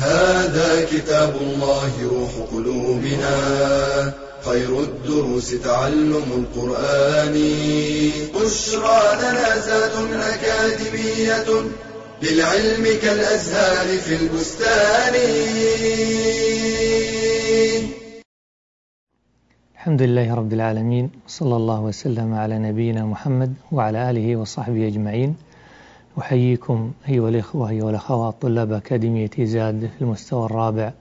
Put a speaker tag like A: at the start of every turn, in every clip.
A: هذا كتاب الله روح قلوبنا خير الدروس تعلم القرآن. بشرى لنا زاد أكاديمية للعلم كالأزهار في البستان.
B: الحمد لله رب العالمين صلى الله وسلم على نبينا محمد وعلى آله وصحبه أجمعين. أحييكم أيها الإخوة أيها الأخوات طلاب أكاديمية زاد في المستوى الرابع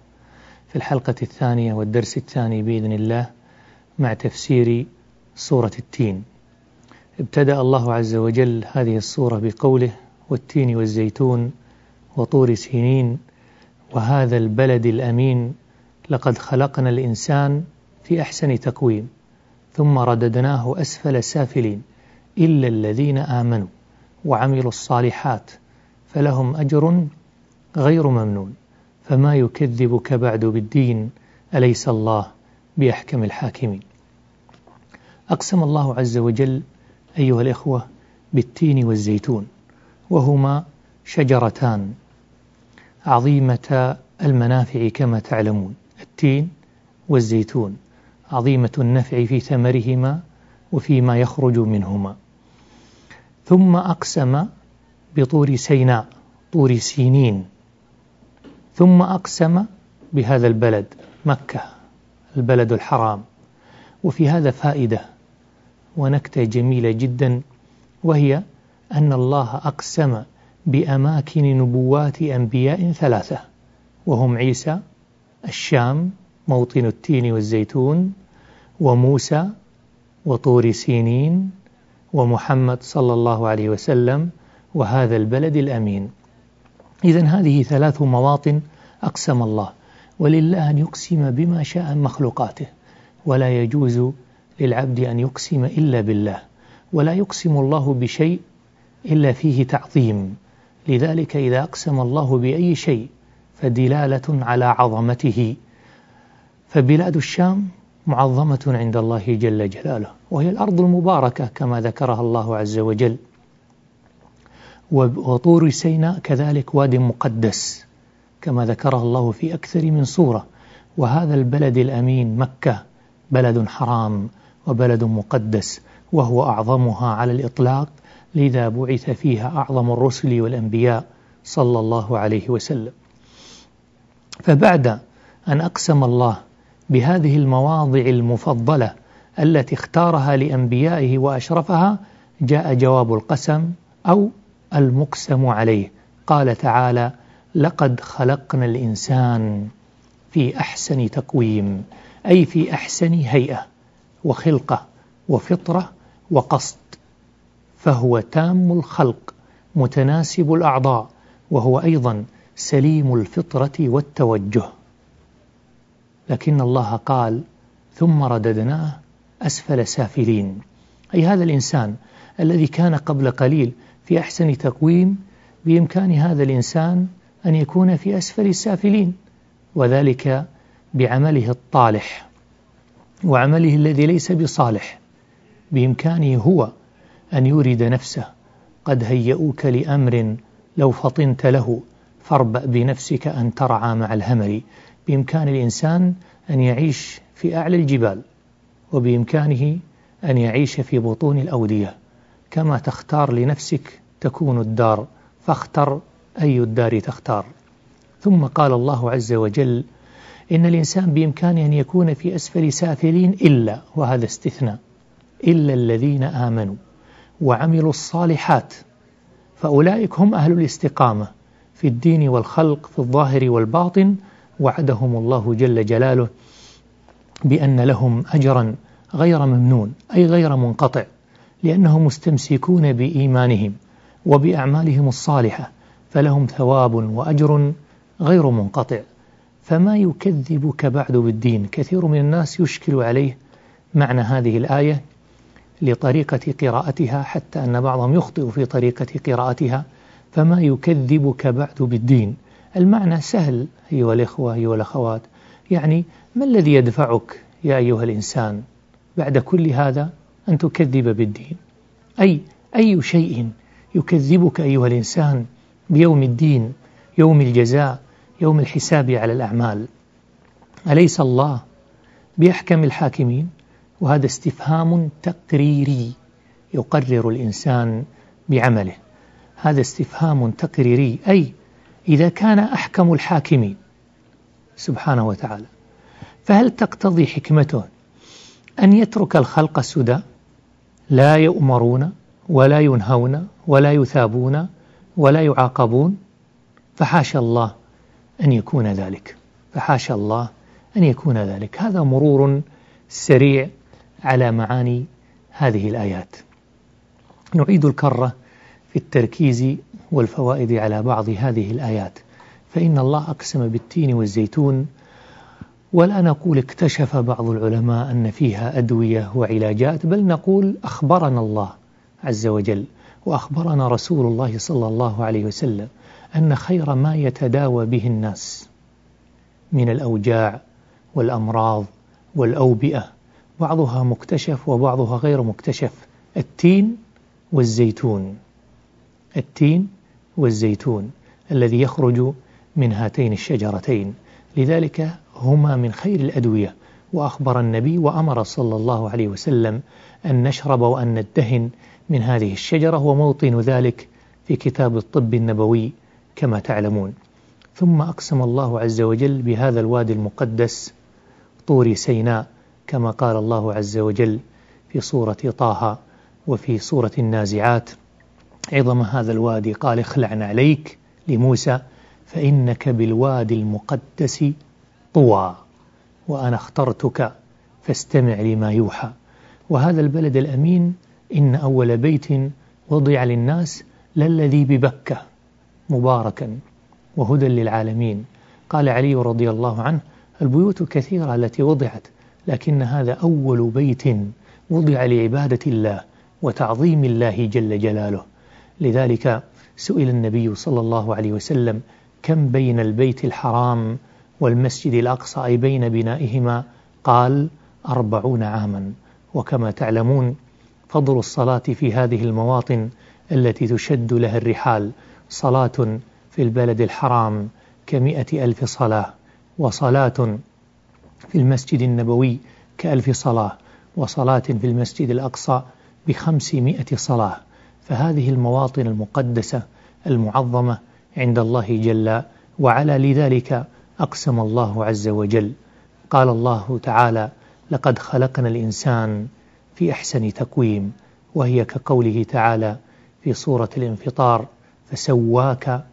B: في الحلقة الثانية والدرس الثاني بإذن الله مع تفسير سورة التين. ابتدأ الله عز وجل هذه السورة بقوله والتين والزيتون وطور سينين وهذا البلد الأمين لقد خلقنا الإنسان في أحسن تقويم ثم رددناه أسفل سافلين إلا الذين آمنوا. وعملوا الصالحات فلهم أجر غير ممنون. فما يكذبك بعد بالدين أليس الله بأحكم الحاكمين؟ أقسم الله عز وجل أيها الإخوة بالتين والزيتون وهما شجرتان عظيمة المنافع كما تعلمون التين والزيتون. عظيمة النفع في ثمرهما وفيما يخرج منهما. ثم أقسم بطور سيناء طور سينين. ثم أقسم بهذا البلد مكة البلد الحرام. وفي هذا فائدة ونكتة جميلة جدا وهي أن الله أقسم بأماكن نبوات أنبياء ثلاثة وهم عيسى الشام موطن التين والزيتون وموسى وطور سينين ومحمد صلى الله عليه وسلم وهذا البلد الأمين. إذا هذه ثلاث مواطن أقسم الله ولله أن يقسم بما شاء مخلوقاته ولا يجوز للعبد أن يقسم إلا بالله ولا يقسم الله بشيء إلا فيه تعظيم. لذلك إذا أقسم الله بأي شيء فدلالة على عظمته. فبلاد الشام معظمة عند الله جل جلاله وهي الأرض المباركة كما ذكرها الله عز وجل. وطور سيناء كذلك واد مقدس كما ذكرها الله في أكثر من سورة وهذا البلد الأمين مكة بلد حرام وبلد مقدس وهو أعظمها على الإطلاق لذا بعث فيها أعظم الرسل والأنبياء صلى الله عليه وسلم. فبعد أن أقسم الله بهذه المواضع المفضلة التي اختارها لأنبيائه وأشرفها جاء جواب القسم أو المقسم عليه. قال تعالى لقد خلقنا الإنسان في أحسن تقويم أي في أحسن هيئة وخلقة وفطرة وقصد فهو تام الخلق متناسب الأعضاء وهو أيضا سليم الفطرة والتوجه. لكن الله قال ثم رددناه أسفل سافلين. أي هذا الإنسان الذي كان قبل قليل في أحسن تقويم بإمكان هذا الإنسان أن يكون في أسفل السافلين وذلك بعمله الطالح وعمله الذي ليس بصالح. بإمكانه هو أن يورد نفسه قد هيئوك لأمر لو فطنت له فاربأ بنفسك أن ترعى مع الهمل. بإمكان الإنسان أن يعيش في أعلى الجبال وبإمكانه أن يعيش في بطون الأودية. كما تختار لنفسك تكون الدار فاختر أي الدار تختار. ثم قال الله عز وجل إن الإنسان بإمكانه أن يكون في أسفل سافلين إلا وهذا استثناء إلا الذين آمنوا وعملوا الصالحات. فأولئك هم أهل الاستقامة في الدين والخلق في الظاهر والباطن وعدهم الله جل جلاله بأن لهم أجرا غير ممنون أي غير منقطع لأنهم مستمسكون بإيمانهم وبأعمالهم الصالحة فلهم ثواب وأجر غير منقطع. فما يكذبك بعد بالدين؟ كثير من الناس يشكل عليه معنى هذه الآية لطريقة قراءتها حتى أن بعضهم يخطئ في طريقة قراءتها. فما يكذبك بعد بالدين؟ المعنى سهل أيها الإخوة أيها الأخوات. يعني ما الذي يدفعك يا أيها الإنسان بعد كل هذا أن تكذب بالدين؟ أي أي شيء يكذبك أيها الإنسان بيوم الدين يوم الجزاء يوم الحساب على الأعمال؟ أليس الله بأحكم الحاكمين؟ وهذا استفهام تقريري يقرر الإنسان بعمله. هذا استفهام تقريري أي إذا كان أحكم الحاكمين. سبحانه وتعالى. فهل تقتضي حكمته أن يترك الخلق سدى؟ لا يؤمرون ولا ينهون ولا يثابون ولا يعاقبون. فحاشا الله أن يكون ذلك. فحاشا الله أن يكون ذلك. هذا مرور سريع على معاني هذه الآيات. نعيد الكرة في التركيز والفوائد على بعض هذه الآيات. فإن الله أقسم بالتين والزيتون ولا نقول اكتشف بعض العلماء أن فيها أدوية وعلاجات بل نقول أخبرنا الله عز وجل وأخبرنا رسول الله صلى الله عليه وسلم أن خير ما يتداوى به الناس من الأوجاع والأمراض والأوبئة بعضها مكتشف وبعضها غير مكتشف التين والزيتون. التين والزيتون الذي يخرج من هاتين الشجرتين. لذلك هما من خير الأدوية. وأخبر النبي وأمر صلى الله عليه وسلم أن نشرب وأن ندهن من هذه الشجرة وموطن ذلك في كتاب الطب النبوي كما تعلمون. ثم أقسم الله عز وجل بهذا الوادي المقدس طور سيناء كما قال الله عز وجل في سورة طه وفي سورة النازعات. عظم هذا الوادي قال اخلعنا عليك لموسى فإنك بالوادي المقدس طوى وأنا اخترتك فاستمع لما يوحى. وهذا البلد الأمين إن أول بيت وضع للناس للذي ببكة مباركا وهدى للعالمين. قال علي رضي الله عنه البيوت كثيرة التي وضعت لكن هذا أول بيت وضع لعبادة الله وتعظيم الله جل جلاله. لذلك سئل النبي صلى الله عليه وسلم كم بين البيت الحرام والمسجد الأقصى أي بين بنائهما؟ قال أربعون عاما. وكما تعلمون فضل الصلاة في هذه المواطن التي تشد لها الرحال صلاة في البلد الحرام كمئة ألف صلاة وصلاة في المسجد النبوي كألف صلاة وصلاة في المسجد الأقصى بخمسمائة صلاة. فهذه المواطن المقدسة المعظمة عند الله جل وعلا. لذلك أقسم الله عز وجل. قال الله تعالى لقد خلقنا الإنسان في أحسن تقويم وهي كقوله تعالى في سورة الانفطار فسواك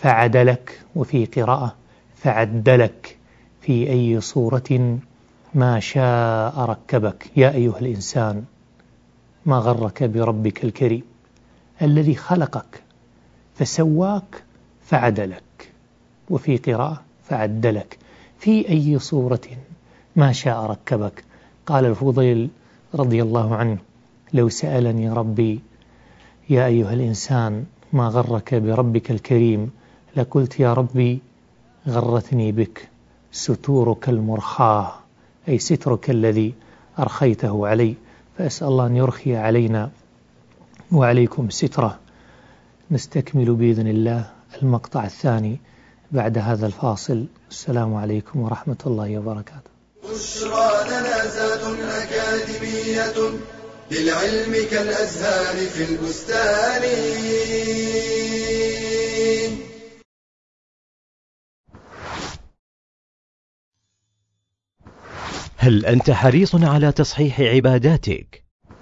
B: فعدلك وفي قراءة فعدلك في أي صورة ما شاء ركبك يا أيها الإنسان ما غرك بربك الكريم؟ الذي خلقك فسواك فعدلك وفي قراءة فعدلك. في أي صورة ما شاء ركبك؟ قال الفضيل رضي الله عنه لو سألني ربي يا أيها الإنسان ما غرك بربك الكريم؟ لقلت يا ربي غرتني بك ستورك المرخاه أي سترك الذي أرخيته علي فأسأل الله أن يرخي علينا. وعليكم سترة نستكمل بإذن الله المقطع الثاني بعد هذا الفاصل. السلام عليكم ورحمة الله وبركاته.
A: بشرى لنا أكاديمية للعلم كالأزهار في البستان.
C: هل أنت حريص على تصحيح عباداتك؟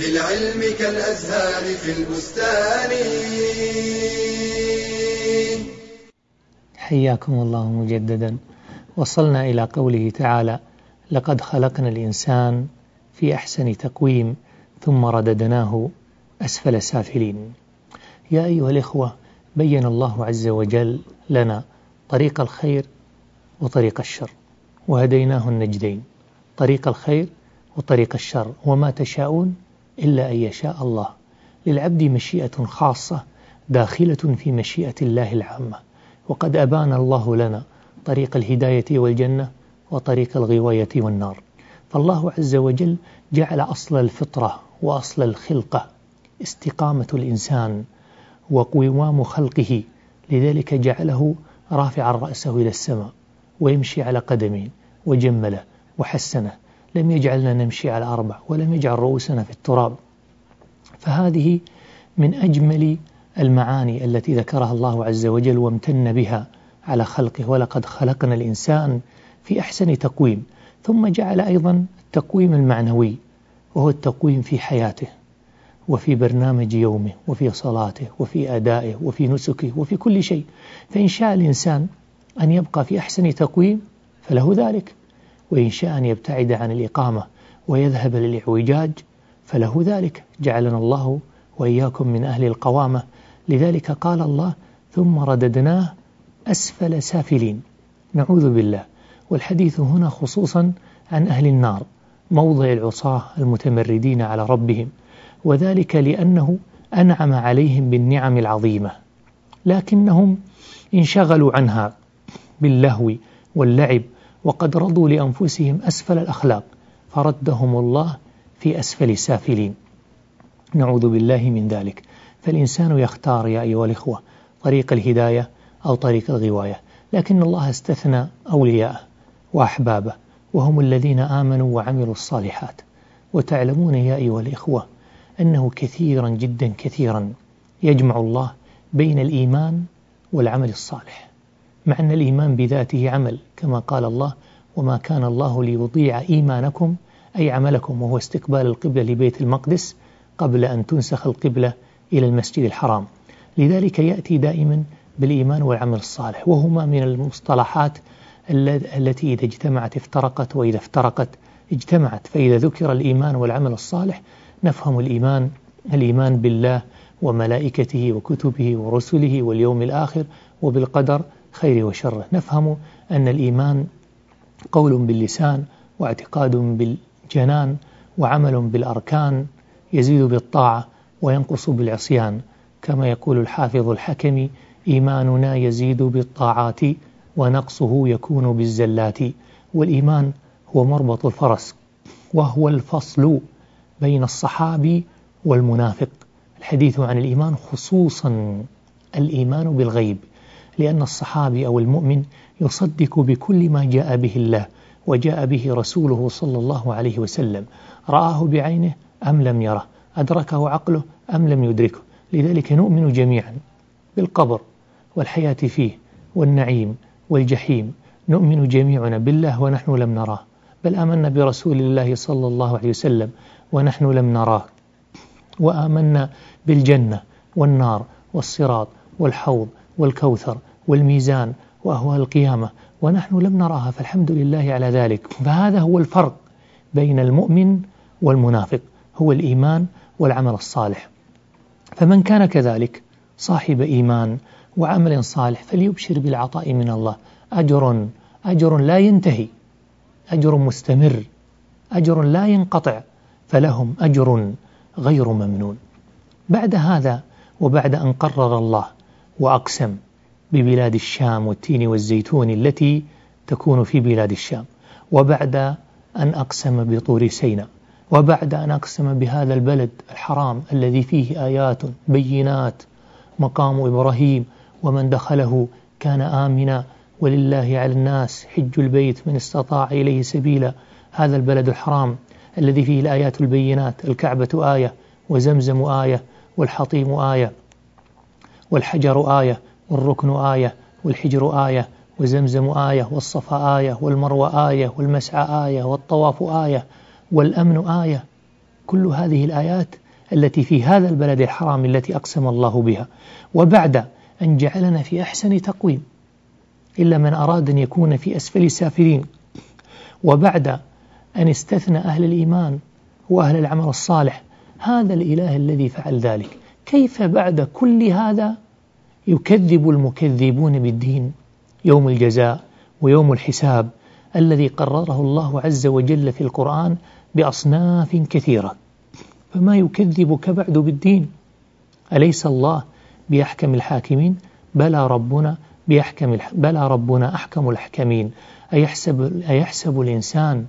A: للعلم كالأزهار في البستان.
B: حياكم الله مجددا. وصلنا إلى قوله تعالى لقد خلقنا الإنسان في أحسن تقويم ثم رددناه أسفل سافلين. يا أيها الإخوة بين الله عز وجل لنا طريق الخير وطريق الشر وهديناه النجدين. طريق الخير وطريق الشر وما تشاءون إلا أن يشاء الله. للعبد مشيئة خاصة داخلة في مشيئة الله العامة. وقد أبان الله لنا طريق الهداية والجنة وطريق الغواية والنار. فالله عز وجل جعل أصل الفطرة وأصل الخلقة استقامة الإنسان وقوام خلقه. لذلك جعله رافعا رأسه إلى السماء ويمشي على قدمين وجمله وحسنه لم يجعلنا نمشي على أربع ولم يجعل رؤوسنا في التراب. فهذه من أجمل المعاني التي ذكرها الله عز وجل وامتن بها على خلقه ولقد خلقنا الإنسان في أحسن تقويم. ثم جعل أيضا التقويم المعنوي وهو التقويم في حياته وفي برنامج يومه وفي صلاته وفي أدائه وفي نسكه وفي كل شيء. فإن شاء الإنسان أن يبقى في أحسن تقويم فله ذلك. وإن شاء أن يبتعد عن الإقامة ويذهب للإعوجاج فله ذلك. جعلنا الله وإياكم من أهل القوامة. لذلك قال الله ثم رددناه أسفل سافلين. نعوذ بالله. والحديث هنا خصوصا عن أهل النار موضع العصاة المتمردين على ربهم وذلك لأنه أنعم عليهم بالنعم العظيمة. لكنهم انشغلوا عنها باللهو واللعب وقد رضوا لأنفسهم أسفل الأخلاق فردهم الله في أسفل السافلين. نعوذ بالله من ذلك. فالإنسان يختار يا أيها الإخوة طريق الهداية أو طريق الغواية لكن الله استثنى أولياءه وأحبابه وهم الذين آمنوا وعملوا الصالحات. وتعلمون يا أيها الإخوة أنه كثيرا جدا كثيرا يجمع الله بين الإيمان والعمل الصالح. مع أن الإيمان بذاته عمل كما قال الله وما كان الله ليضيع إيمانكم أي عملكم وهو استقبال القبلة لبيت المقدس قبل أن تنسخ القبلة إلى المسجد الحرام. لذلك يأتي دائما بالإيمان والعمل الصالح وهما من المصطلحات التي إذا اجتمعت افترقت وإذا افترقت اجتمعت فإذا ذكر الإيمان والعمل الصالح نفهم الإيمان الإيمان بالله وملائكته وكتبه ورسله واليوم الآخر وبالقدر خير وشره. نفهم أن الإيمان قول باللسان واعتقاد بالجنان وعمل بالأركان يزيد بالطاعة وينقص بالعصيان. كما يقول الحافظ الحكم إيماننا يزيد بالطاعات ونقصه يكون بالزلات. والإيمان هو مربط الفرس وهو الفصل بين الصحابي والمنافق. الحديث عن الإيمان خصوصا الإيمان بالغيب. لأن الصحابي أو المؤمن يصدق بكل ما جاء به الله وجاء به رسوله صلى الله عليه وسلم. رآه بعينه أم لم يره؟ أدركه عقله أم لم يدركه؟ لذلك نؤمن جميعا بالقبر والحياة فيه والنعيم والجحيم. نؤمن جميعنا بالله ونحن لم نراه. بل آمنا برسول الله صلى الله عليه وسلم ونحن لم نراه. وآمنا بالجنة والنار والصراط والحوض والكوثر والميزان وأهوال القيامة ونحن لم نراها فالحمد لله على ذلك. فهذا هو الفرق بين المؤمن والمنافق هو الإيمان والعمل الصالح. فمن كان كذلك صاحب إيمان وعمل صالح فليبشر بالعطاء من الله. أجر أجر لا ينتهي أجر مستمر أجر لا ينقطع فلهم أجر غير ممنون. بعد هذا وبعد أن قرر الله وأقسم ببلاد الشام والتين والزيتون التي تكون في بلاد الشام. وبعد أن أقسم بطور سيناء وبعد أن أقسم بهذا البلد الحرام الذي فيه آيات بينات مقام إبراهيم ومن دخله كان آمنا ولله على الناس حج البيت من استطاع إليه سبيلا. هذا البلد الحرام الذي فيه الآيات البينات الكعبة آية وزمزم آية والحطيم آية والحجر آية والركن آية والحجر آية وزمزم آية والصفا آية والمروة آية والمسعى آية والطواف آية والأمن آية. كل هذه الآيات التي في هذا البلد الحرام التي أقسم الله بها. وبعد أن جعلنا في أحسن تقويم إلا من أراد أن يكون في أسفل سافلين وبعد أن استثنى أهل الإيمان وأهل العمل الصالح هذا الإله الذي فعل ذلك. كيف بعد كل هذا؟ يكذب المكذبون بالدين يوم الجزاء ويوم الحساب الذي قرره الله عز وجل في القرآن بأصناف كثيرة. فما يكذبك بعد بالدين؟ أليس الله بأحكم الحاكمين؟ بلى ربنا بأحكم بلى ربنا أحكم الأحكمين أيحسب, أيحسب الإنسان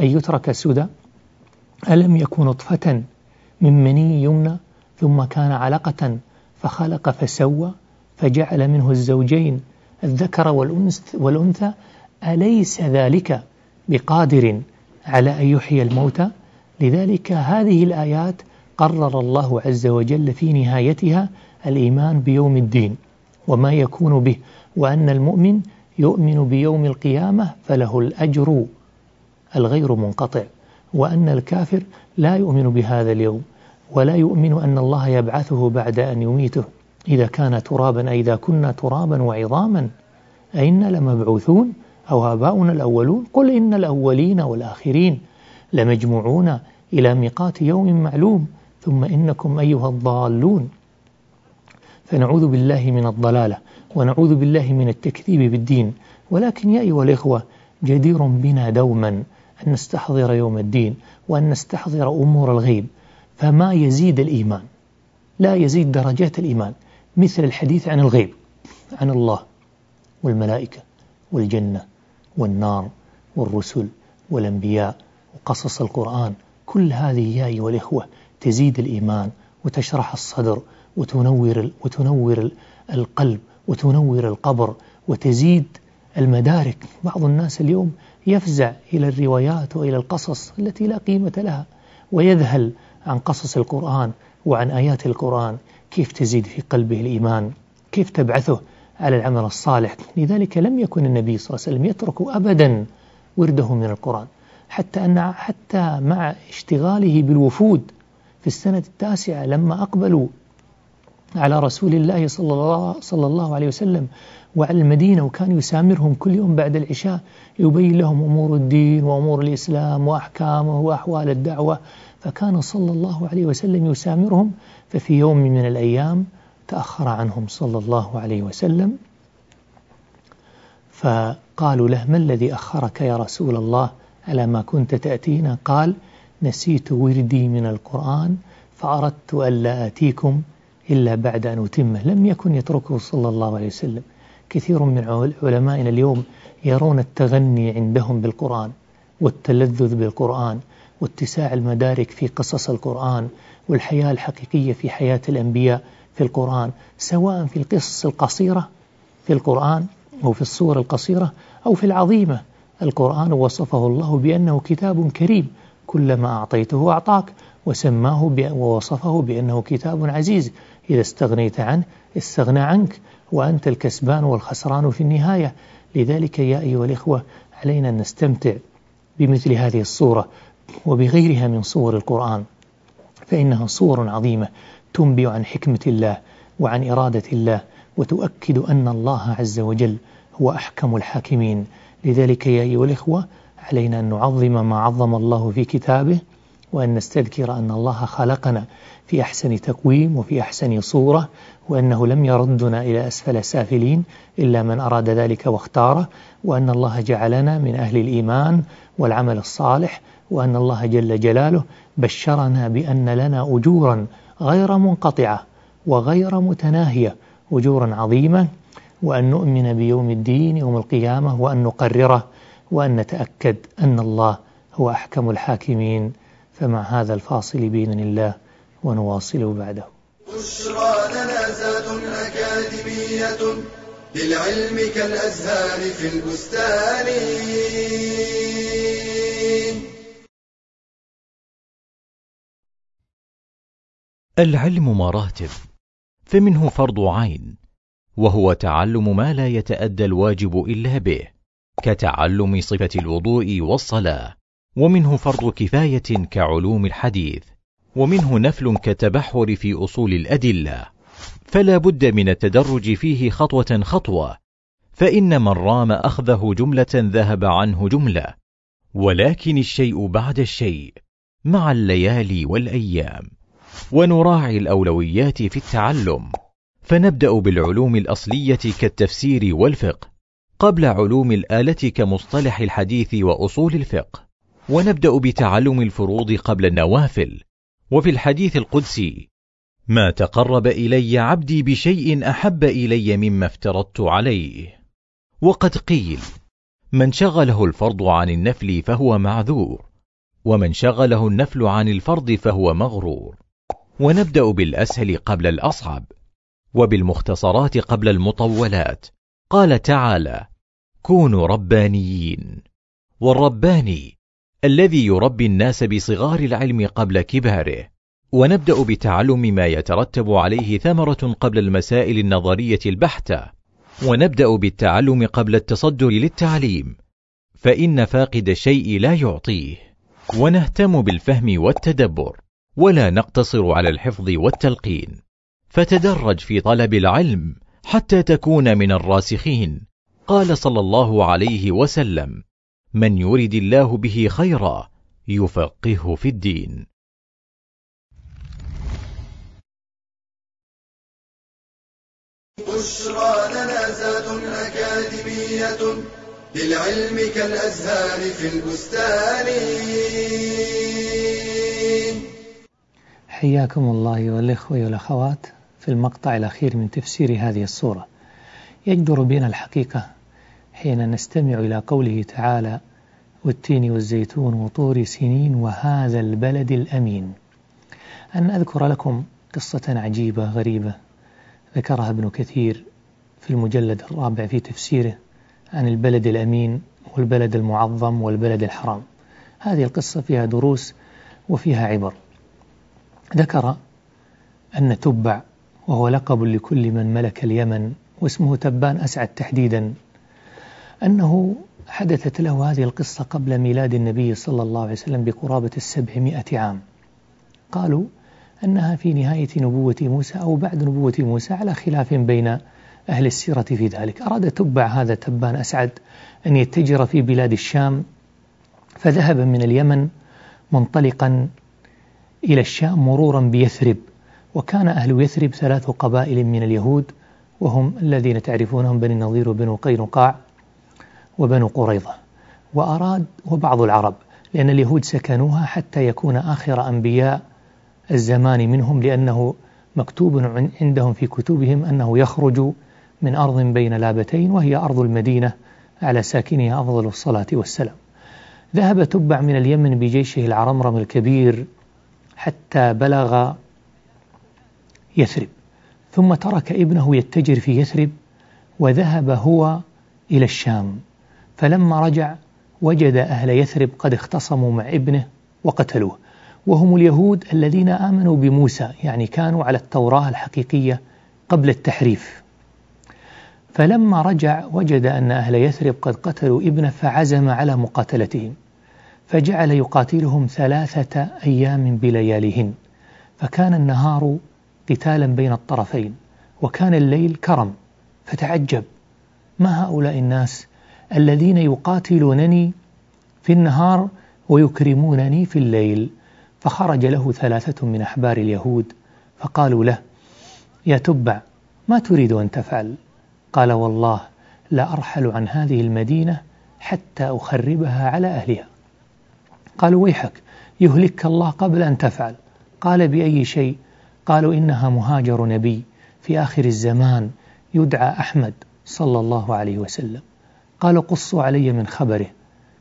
B: أن يترك سدى ألم يكن نطفة من مني يمنى ثم كان علقة فخلق فسوى؟ فجعل منه الزوجين الذكر والأنثى أليس ذلك بقادر على أن يحيي الموتى؟ لذلك هذه الآيات قرر الله عز وجل في نهايتها الإيمان بيوم الدين وما يكون به وأن المؤمن يؤمن بيوم القيامة فله الأجر الغير منقطع وأن الكافر لا يؤمن بهذا اليوم ولا يؤمن أن الله يبعثه بعد أن يميته. إذا كان ترابا أي إذا كنا ترابا وعظاما أئنا لمبعوثون أو آباؤنا الأولون. قل إن الأولين والآخرين لمجموعون إلى ميقات يوم معلوم. ثم إنكم أيها الضالون. فنعوذ بالله من الضلالة ونعوذ بالله من التكذيب بالدين. ولكن يا أيها الإخوة جدير بنا دوما أن نستحضر يوم الدين وأن نستحضر أمور الغيب. فما يزيد الإيمان؟ لا يزيد درجات الإيمان. مثل الحديث عن الغيب عن الله والملائكة والجنة والنار والرسل والأنبياء وقصص القرآن. كل هذه يا أيها الإخوة تزيد الإيمان وتشرح الصدر وتنور, وتنور القلب وتنور القبر وتزيد المدارك. بعض الناس اليوم يفزع إلى الروايات وإلى القصص التي لا قيمة لها ويذهل عن قصص القرآن وعن آيات القرآن. كيف تزيد في قلبه الإيمان؟ كيف تبعثه على العمل الصالح؟ لذلك لم يكن النبي صلى الله عليه وسلم يترك أبدا ورده من القرآن. حتى أن حتى مع اشتغاله بالوفود في السنة التاسعة لما أقبلوا على رسول الله صلى الله, صلى الله عليه وسلم وعلى المدينة وكان يسامرهم كل يوم بعد العشاء يبين لهم أمور الدين وأمور الإسلام وأحكامه وأحوال الدعوة. فكان صلى الله عليه وسلم يسامرهم ففي يوم من الأيام تأخر عنهم صلى الله عليه وسلم. فقالوا له ما الذي أخرك يا رسول الله؟ على ما كنت تأتينا؟ قال نسيت وردي من القرآن فأردت ألا آتيكم إلا بعد أن أتمه. لم يكن يتركه صلى الله عليه وسلم. كثير من علمائنا اليوم يرون التغني عندهم بالقرآن والتلذذ بالقرآن. واتساع المدارك في قصص القرآن والحياة الحقيقية في حياة الأنبياء في القرآن سواء في القصص القصيرة في القرآن أو في الصور القصيرة أو في العظيمة. القرآن وصفه الله بأنه كتاب كريم كلما أعطيته أعطاك وسماه ووصفه بأنه كتاب عزيز. إذا استغنيت عنه استغنى عنك وأنت الكسبان والخسران في النهاية. لذلك يا أيها الإخوة علينا أن نستمتع بمثل هذه الصورة. وبغيرها من صور القرآن فإنها صور عظيمة تنبئ عن حكمة الله وعن إرادة الله وتؤكد أن الله عز وجل هو أحكم الحاكمين. لذلك يا أيها الإخوة علينا أن نعظم ما عظم الله في كتابه وأن نستذكر أن الله خلقنا في أحسن تقويم وفي أحسن صورة وأنه لم يردنا إلى أسفل سافلين إلا من أراد ذلك واختاره وأن الله جعلنا من أهل الإيمان والعمل الصالح وأن الله جل جلاله بشرنا بأن لنا أجورا غير منقطعة وغير متناهية أجورا عظيمة وأن نؤمن بيوم الدين يوم القيامة وأن نقرره وأن نتأكد أن الله هو أحكم الحاكمين. فمع هذا الفاصل بإذن الله ونواصل بعده.
A: بشرى لنا أكاديمية للعلم كالأزهار في البستان.
C: العلم مراتب فمنه فرض عين وهو تعلم ما لا يتأدى الواجب إلا به كتعلم صفة الوضوء والصلاة ومنه فرض كفاية كعلوم الحديث ومنه نفل كتبحر في أصول الأدلة. فلا بد من التدرج فيه خطوة خطوة فإن من رام أخذه جملة ذهب عنه جملة ولكن الشيء بعد الشيء مع الليالي والأيام. ونراعي الأولويات في التعلم. فنبدأ بالعلوم الأصلية كالتفسير والفقه قبل علوم الآلة كمصطلح الحديث وأصول الفقه. ونبدأ بتعلم الفروض قبل النوافل. وفي الحديث القدسي ما تقرب إلي عبدي بشيء أحب إلي مما افترضت عليه وقد قيل من شغله الفرض عن النفل فهو معذور ومن شغله النفل عن الفرض فهو مغرور ونبدأ بالأسهل قبل الأصعب وبالمختصرات قبل المطولات. قال تعالى كونوا ربانيين والرباني الذي يربي الناس بصغار العلم قبل كباره. ونبدأ بتعلم ما يترتب عليه ثمرة قبل المسائل النظرية البحتة. ونبدأ بالتعلم قبل التصدر للتعليم. فإن فاقد الشيء لا يعطيه. ونهتم بالفهم والتدبر. ولا نقتصر على الحفظ والتلقين. فتدرج في طلب العلم حتى تكون من الراسخين. قال صلى الله عليه وسلم من يرد الله به خيرا يفقهه في الدين.
A: بشرى لنا زاد أكاديمية للعلم كالأزهار في البستان.
B: حياكم الله والإخوة والأخوات في المقطع الأخير من تفسير هذه الصورة يجدر بنا الحقيقة حين نستمع إلى قوله تعالى والتين والزيتون وطور سنين وهذا البلد الأمين أن أذكر لكم قصة عجيبة غريبة ذكرها ابن كثير في المجلد الرابع في تفسيره عن البلد الأمين والبلد المعظم والبلد الحرام. هذه القصة فيها دروس وفيها عبر. ذكر أن تبع وهو لقب لكل من ملك اليمن واسمه تبان أسعد تحديدا أنه حدثت له هذه القصة قبل ميلاد النبي صلى الله عليه وسلم بقرابة السبعمائة عام. قالوا أنها في نهاية نبوة موسى أو بعد نبوة موسى على خلاف بين أهل السيرة في ذلك. أراد تبع هذا تبان أسعد أن يتجر في بلاد الشام فذهب من اليمن منطلقا إلى الشام مرورا بيثرب وكان أهل يثرب ثلاث قبائل من اليهود وهم الذين تعرفونهم بني النضير وبنو قينقاع وبنو قريظة. وأراد وبعض العرب لأن اليهود سكنوها حتى يكون آخر أنبياء الزمان منهم لأنه مكتوب عندهم في كتبهم أنه يخرج من أرض بين لابتين وهي أرض المدينة على ساكنها أفضل الصلاة والسلام. ذهب تبع من اليمن بجيشه العرمرم الكبير حتى بلغ يثرب. ثم ترك ابنه يتجر في يثرب وذهب هو إلى الشام. فلما رجع وجد أهل يثرب قد اختصموا مع ابنه وقتلوه. وهم اليهود الذين آمنوا بموسى يعني كانوا على التوراة الحقيقية قبل التحريف. فلما رجع وجد أن أهل يثرب قد قتلوا ابنه فعزم على مقاتلتهم. فجعل يقاتلهم ثلاثة أيام بلياليهن فكان النهار قتالا بين الطرفين وكان الليل كرم فتعجب. ما هؤلاء الناس الذين يقاتلونني في النهار ويكرمونني في الليل؟ فخرج له ثلاثة من أحبار اليهود فقالوا له يا تبع ما تريد أن تفعل؟ قال والله لا أرحل عن هذه المدينة حتى أخربها على أهلها. قالوا ويحك؟ يهلك الله قبل أن تفعل. قال بأي شيء؟ قالوا إنها مهاجر نبي في آخر الزمان يدعى أحمد صلى الله عليه وسلم. قالوا قصوا علي من خبره.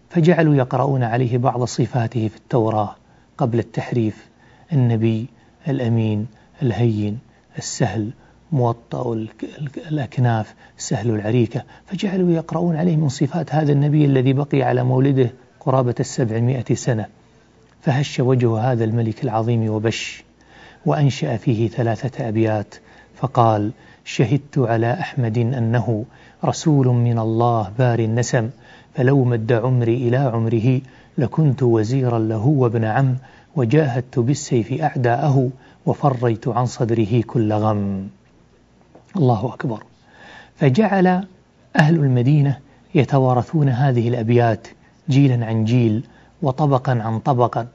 B: فجعلوا يقرؤون عليه بعض صفاته في التوراة قبل التحريف. النبي الأمين الهين السهل موطأ الأكناف سهل العريكة. فجعلوا يقرؤون عليه من صفات هذا النبي الذي بقي على مولده قرابة السبعمائة سنة فهش وجه هذا الملك العظيم وبش وأنشأ فيه ثلاثة أبيات فقال شهدت على أحمد أنه رسول من الله بار النسم فلو مد عمري إلى عمره لكنت وزيرا له وابن عم وجاهدت بالسيف أعداءه وفريت عن صدره كل غم. الله أكبر. فجعل أهل المدينة يتوارثون هذه الأبيات جيلا عن جيل وطبقا عن طبقا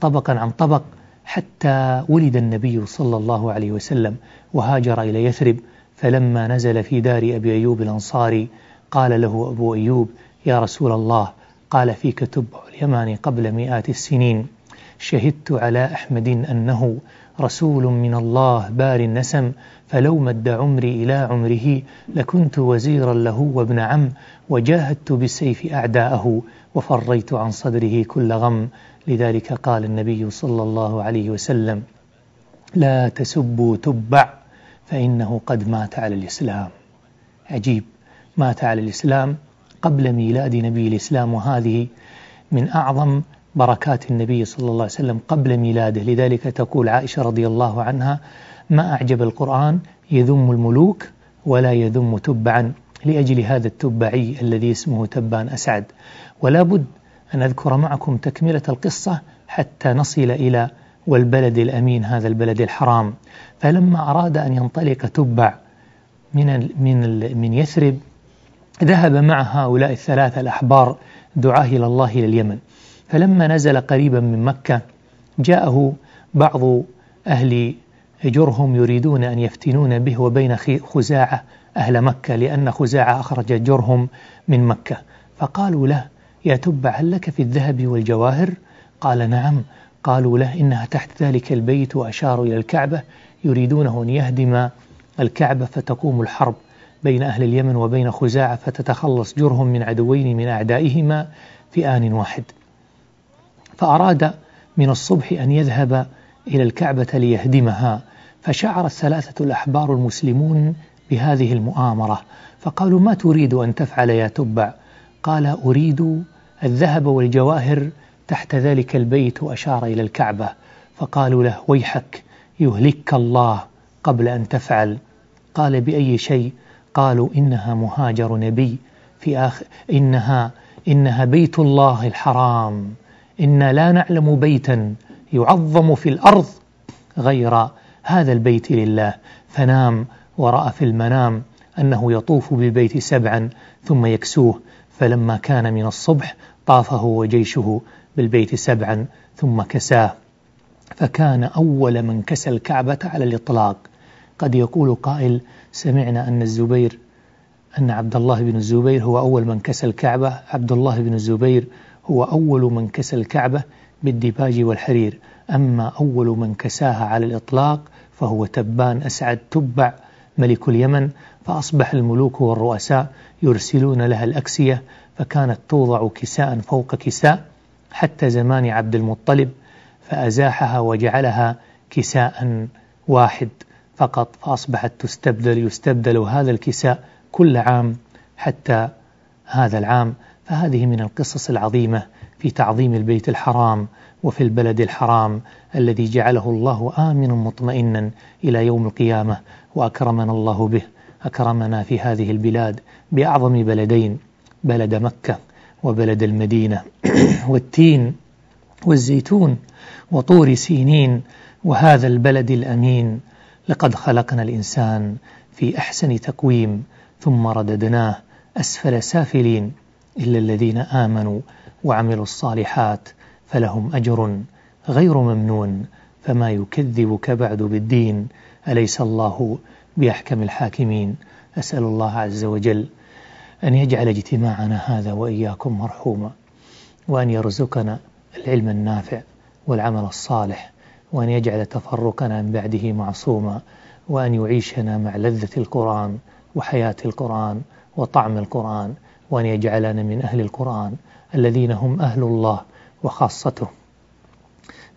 B: طبقا عن طبق حتى ولد النبي صلى الله عليه وسلم وهاجر إلى يثرب فلما نزل في دار أبي أيوب الأنصاري قال له أبو أيوب يا رسول الله قال فيك تبع اليماني قبل مئات السنين شهدت على أحمد أنه رسول من الله بار النسم فلو مد عمري إلى عمره لكنت وزيرا له وابن عم وجاهدت بالسيف أعداءه وفريت عن صدره كل غم. لذلك قال النبي صلى الله عليه وسلم لا تسبوا تبع فإنه قد مات على الإسلام. عجيب مات على الإسلام قبل ميلاد نبي الإسلام. وهذه من أعظم بركات النبي صلى الله عليه وسلم قبل ميلاده. لذلك تقول عائشة رضي الله عنها ما أعجب القرآن يذم الملوك ولا يذم تبعا لأجل هذا التبعي الذي اسمه تبان أسعد. ولا بد أن أذكر معكم تكملة القصة حتى نصل إلى والبلد الأمين هذا البلد الحرام. فلما أراد أن ينطلق تبع من من من يثرب ذهب مع هؤلاء الثلاثة الأحبار دعاه إلى الله إلى اليمن فلما نزل قريبا من مكة جاءه بعض أهل جرهم يريدون أن يفتنون به وبين خزاعة أهل مكة لأن خزاعة أخرج جرهم من مكة. فقالوا له يا تبع هل لك في الذهب والجواهر؟ قال نعم. قالوا له إنها تحت ذلك البيت وأشاروا إلى الكعبة يريدونه أن يهدم الكعبة فتقوم الحرب بين أهل اليمن وبين خزاعة فتتخلص جرهم من عدوين من أعدائهما في آن واحد. فأراد من الصبح أن يذهب إلى الكعبة ليهدمها فشعر الثلاثة الأحبار المسلمون بهذه المؤامرة فقالوا ما تريد أن تفعل يا تبع؟ قال أريد الذهب والجواهر تحت ذلك البيت وأشار إلى الكعبة فقالوا له ويحك يهلك الله قبل أن تفعل. قال بأي شيء؟ قالوا إنها مهاجر نبي في آخر إنها إنها بيت الله الحرام. إنا لا نعلم بيتا يعظم في الأرض غير هذا البيت لله. فنام ورأى في المنام أنه يطوف بالبيت سبعا ثم يكسوه. فلما كان من الصبح طافه وجيشه بالبيت سبعا ثم كساه. فكان أول من كسى الكعبة على الإطلاق. قد يقول قائل سمعنا أن الزبير أن عبد الله بن الزبير هو أول من كسى الكعبة. عبد الله بن الزبير هو أول من كسى الكعبة بالديباج والحرير. أما أول من كساها على الإطلاق فهو تبان أسعد تبع ملك اليمن فأصبح الملوك والرؤساء يرسلون لها الأكسية فكانت توضع كساء فوق كساء حتى زمان عبد المطلب فأزاحها وجعلها كساء واحد فقط فأصبحت تستبدل يستبدل هذا الكساء كل عام حتى هذا العام. فهذه من القصص العظيمة في تعظيم البيت الحرام وفي البلد الحرام الذي جعله الله آمنا مطمئنا إلى يوم القيامة وأكرمنا الله به. أكرمنا في هذه البلاد بأعظم بلدين بلد مكة وبلد المدينة. والتين والزيتون وطور سينين وهذا البلد الأمين. لقد خلقنا الإنسان في أحسن تقويم ثم رددناه أسفل سافلين. إلا الذين آمنوا وعملوا الصالحات فلهم أجر غير ممنون فما يكذبك بعد بالدين أليس الله بأحكم الحاكمين أسأل الله عز وجل أن يجعل اجتماعنا هذا وإياكم مرحوما وأن يرزقنا العلم النافع والعمل الصالح وأن يجعل تفرقنا من بعده معصوما وأن يعيشنا مع لذة القرآن وحياة القرآن وطعم القرآن وأن يجعلنا من أهل القرآن الذين هم أهل الله وخاصته.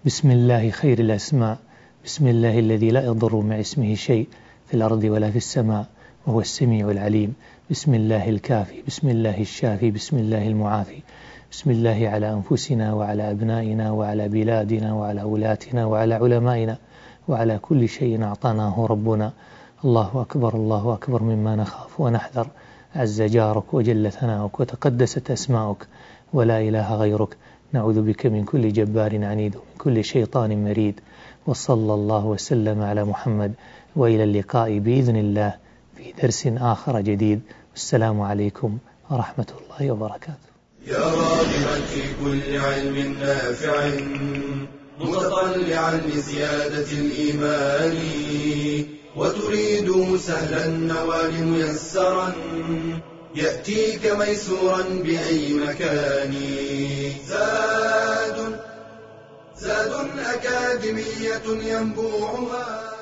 B: بسم الله خير الأسماء. بسم الله الذي لا يضر مع اسمه شيء في الأرض ولا في السماء وهو السميع العليم. بسم الله الكافي. بسم الله الشافي. بسم الله المعافي. بسم الله على أنفسنا وعلى أبنائنا وعلى بلادنا وعلى ولاتنا وعلى علمائنا وعلى كل شيء أعطاناه ربنا. الله أكبر. الله أكبر. مما نخاف ونحذر. عز جارك وجل ثناؤك وتقدست أسماؤك ولا إله غيرك. نعوذ بك من كل جبار عنيد ومن كل شيطان مريد. وصلى الله وسلم على محمد وإلى اللقاء بإذن الله في درس آخر جديد. والسلام عليكم ورحمة الله وبركاته.
A: يا راغبا في كل علم نافع متطلعا لزيادة الإيمان. وتريد سهلا النوال ميسرا يأتيك ميسورا بأي مكان. زاد زاد أكاديمية ينبوعها.